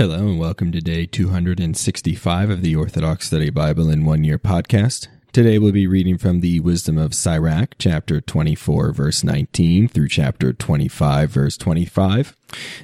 Hello and welcome to day 265 of the Orthodox Study Bible in One Year podcast. Today we'll be reading from the Wisdom of Sirach, chapter 24, verse 19 through chapter 25, verse 25,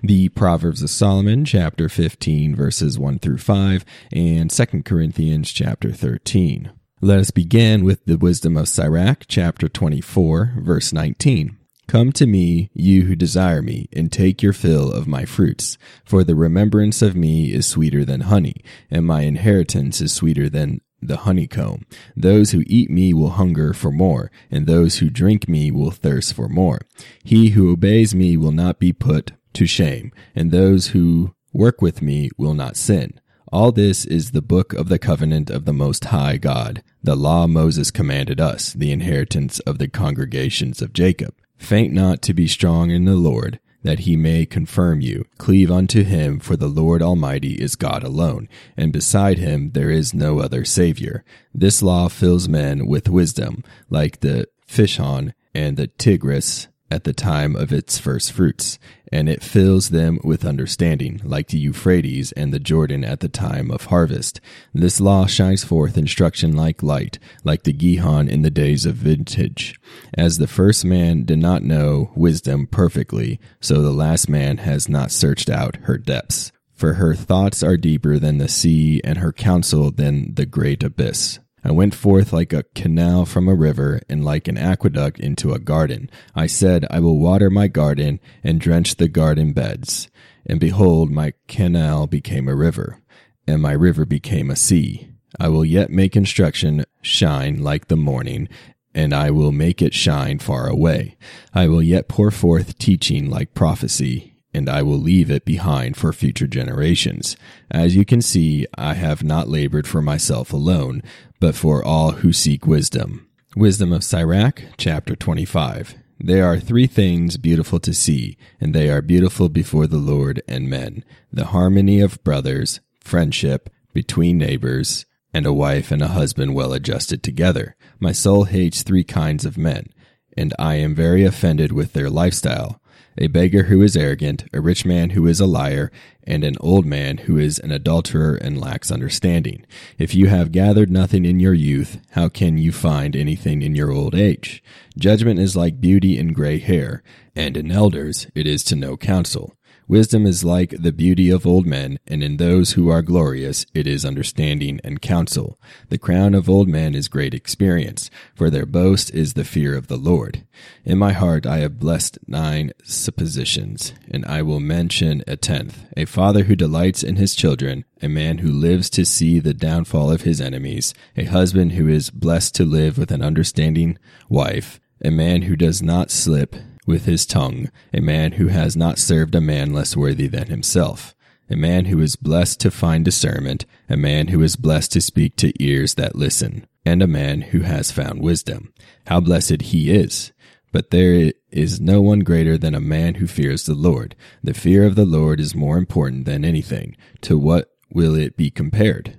the Proverbs of Solomon, chapter 15, verses 1 through 5, and 2 Corinthians, chapter 13. Let us begin with the Wisdom of Sirach, chapter 24, verse 19. Come to me, you who desire me, and take your fill of my fruits. For the remembrance of me is sweeter than honey, and my inheritance is sweeter than the honeycomb. Those who eat me will hunger for more, and those who drink me will thirst for more. He who obeys me will not be put to shame, and those who work with me will not sin. All this is the book of the covenant of the Most High God, the law Moses commanded us, the inheritance of the congregations of Jacob. Faint not to be strong in the Lord, that he may confirm you. Cleave unto him, for the Lord Almighty is God alone, and beside him there is no other Savior. This law fills men with wisdom, like the Pishon and the Tigris at the time of its first fruits, and it fills them with understanding, like the Euphrates and the Jordan at the time of harvest. This law shines forth instruction like light, like the Gihon in the days of vintage. As the first man did not know wisdom perfectly, so the last man has not searched out her depths. For her thoughts are deeper than the sea, and her counsel than the great abyss. I went forth like a canal from a river, and like an aqueduct into a garden. I said, I will water my garden, and drench the garden beds. And behold, my canal became a river, and my river became a sea. I will yet make instruction shine like the morning, and I will make it shine far away. I will yet pour forth teaching like prophecy, and I will leave it behind for future generations. As you can see, I have not labored for myself alone, but for all who seek wisdom. Wisdom of Sirach, chapter 25. There are three things beautiful to see, and they are beautiful before the Lord and men the harmony of brothers, friendship between neighbors, and a wife and a husband well adjusted together. My soul hates three kinds of men, and I am very offended with their lifestyle a beggar who is arrogant, a rich man who is a liar, and an old man who is an adulterer and lacks understanding. If you have gathered nothing in your youth, how can you find anything in your old age? Judgment is like beauty in gray hair, and in elders it is to know counsel. Wisdom is like the beauty of old men, and in those who are glorious it is understanding and counsel. The crown of old men is great experience, for their boast is the fear of the Lord. In my heart I have blessed nine suppositions, and I will mention a tenth. A father who delights in his children, a man who lives to see the downfall of his enemies, a husband who is blessed to live with an understanding wife, a man who does not slip with his tongue, a man who has not served a man less worthy than himself, a man who is blessed to find discernment, a man who is blessed to speak to ears that listen, and a man who has found wisdom. How blessed he is! But there is no one greater than a man who fears the Lord. The fear of the Lord is more important than anything. To what will it be compared?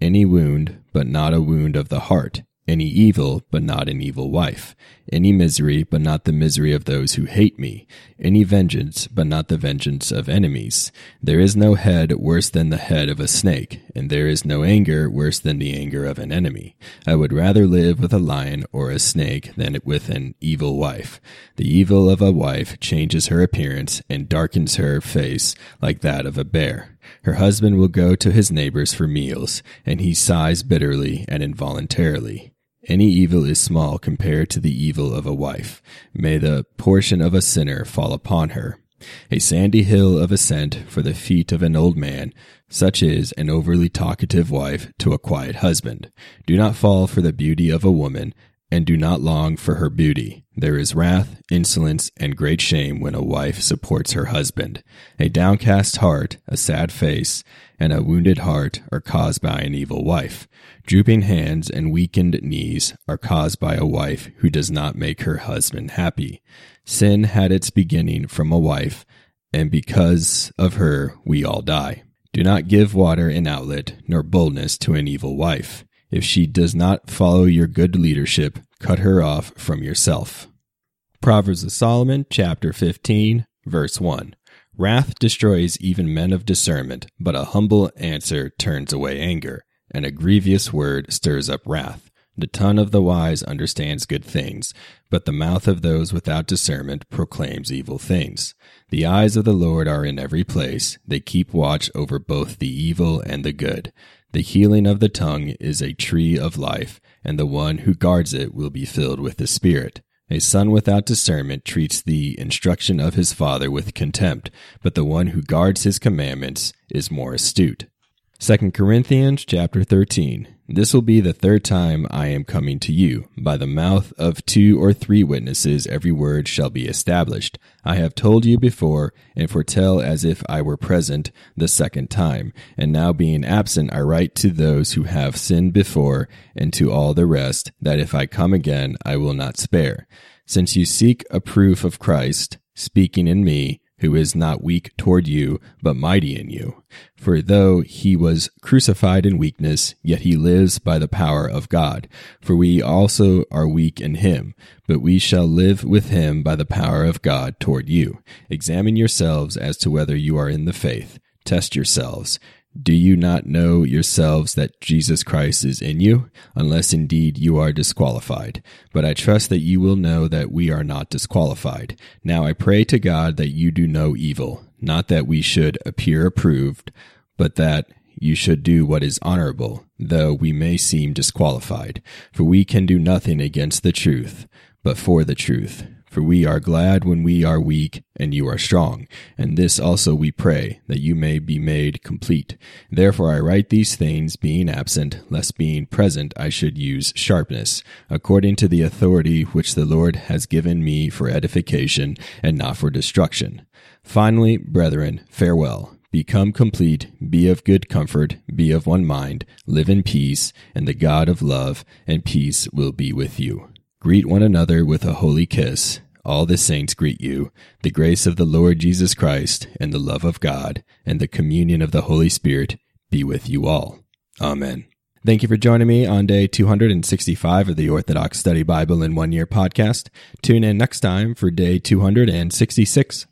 Any wound, but not a wound of the heart any evil, but not an evil wife, any misery, but not the misery of those who hate me, any vengeance, but not the vengeance of enemies. There is no head worse than the head of a snake, and there is no anger worse than the anger of an enemy. I would rather live with a lion or a snake than with an evil wife. The evil of a wife changes her appearance and darkens her face like that of a bear. Her husband will go to his neighbors for meals, and he sighs bitterly and involuntarily. Any evil is small compared to the evil of a wife. May the portion of a sinner fall upon her. A sandy hill of ascent for the feet of an old man, such is an overly talkative wife to a quiet husband. Do not fall for the beauty of a woman, and do not long for her beauty. There is wrath, insolence, and great shame when a wife supports her husband. A downcast heart, a sad face, and a wounded heart are caused by an evil wife. Drooping hands and weakened knees are caused by a wife who does not make her husband happy. Sin had its beginning from a wife, and because of her we all die. Do not give water an outlet, nor boldness to an evil wife. If she does not follow your good leadership, cut her off from yourself. Proverbs of Solomon, chapter 15, verse 1. Wrath destroys even men of discernment, but a humble answer turns away anger, and a grievous word stirs up wrath. The tongue of the wise understands good things, but the mouth of those without discernment proclaims evil things. The eyes of the Lord are in every place, they keep watch over both the evil and the good. The healing of the tongue is a tree of life, and the one who guards it will be filled with the Spirit. A son without discernment treats the instruction of his father with contempt, but the one who guards his commandments is more astute. 2 Corinthians chapter 13. This will be the third time I am coming to you. By the mouth of two or three witnesses every word shall be established. I have told you before, and foretell as if I were present the second time. And now being absent, I write to those who have sinned before, and to all the rest, that if I come again, I will not spare. Since you seek a proof of Christ, speaking in me, who is not weak toward you, but mighty in you. For though he was crucified in weakness, yet he lives by the power of God. For we also are weak in him, but we shall live with him by the power of God toward you. Examine yourselves as to whether you are in the faith. Test yourselves. Do you not know yourselves that Jesus Christ is in you? Unless indeed you are disqualified. But I trust that you will know that we are not disqualified. Now I pray to God that you do no evil, not that we should appear approved, but that you should do what is honorable, though we may seem disqualified. For we can do nothing against the truth, but for the truth. For we are glad when we are weak and you are strong. And this also we pray, that you may be made complete. Therefore I write these things, being absent, lest being present I should use sharpness, according to the authority which the Lord has given me for edification and not for destruction. Finally, brethren, farewell. Become complete, be of good comfort, be of one mind, live in peace, and the God of love and peace will be with you. Greet one another with a holy kiss. All the saints greet you. The grace of the Lord Jesus Christ, and the love of God, and the communion of the Holy Spirit be with you all. Amen. Thank you for joining me on day 265 of the Orthodox Study Bible in One Year podcast. Tune in next time for day 266.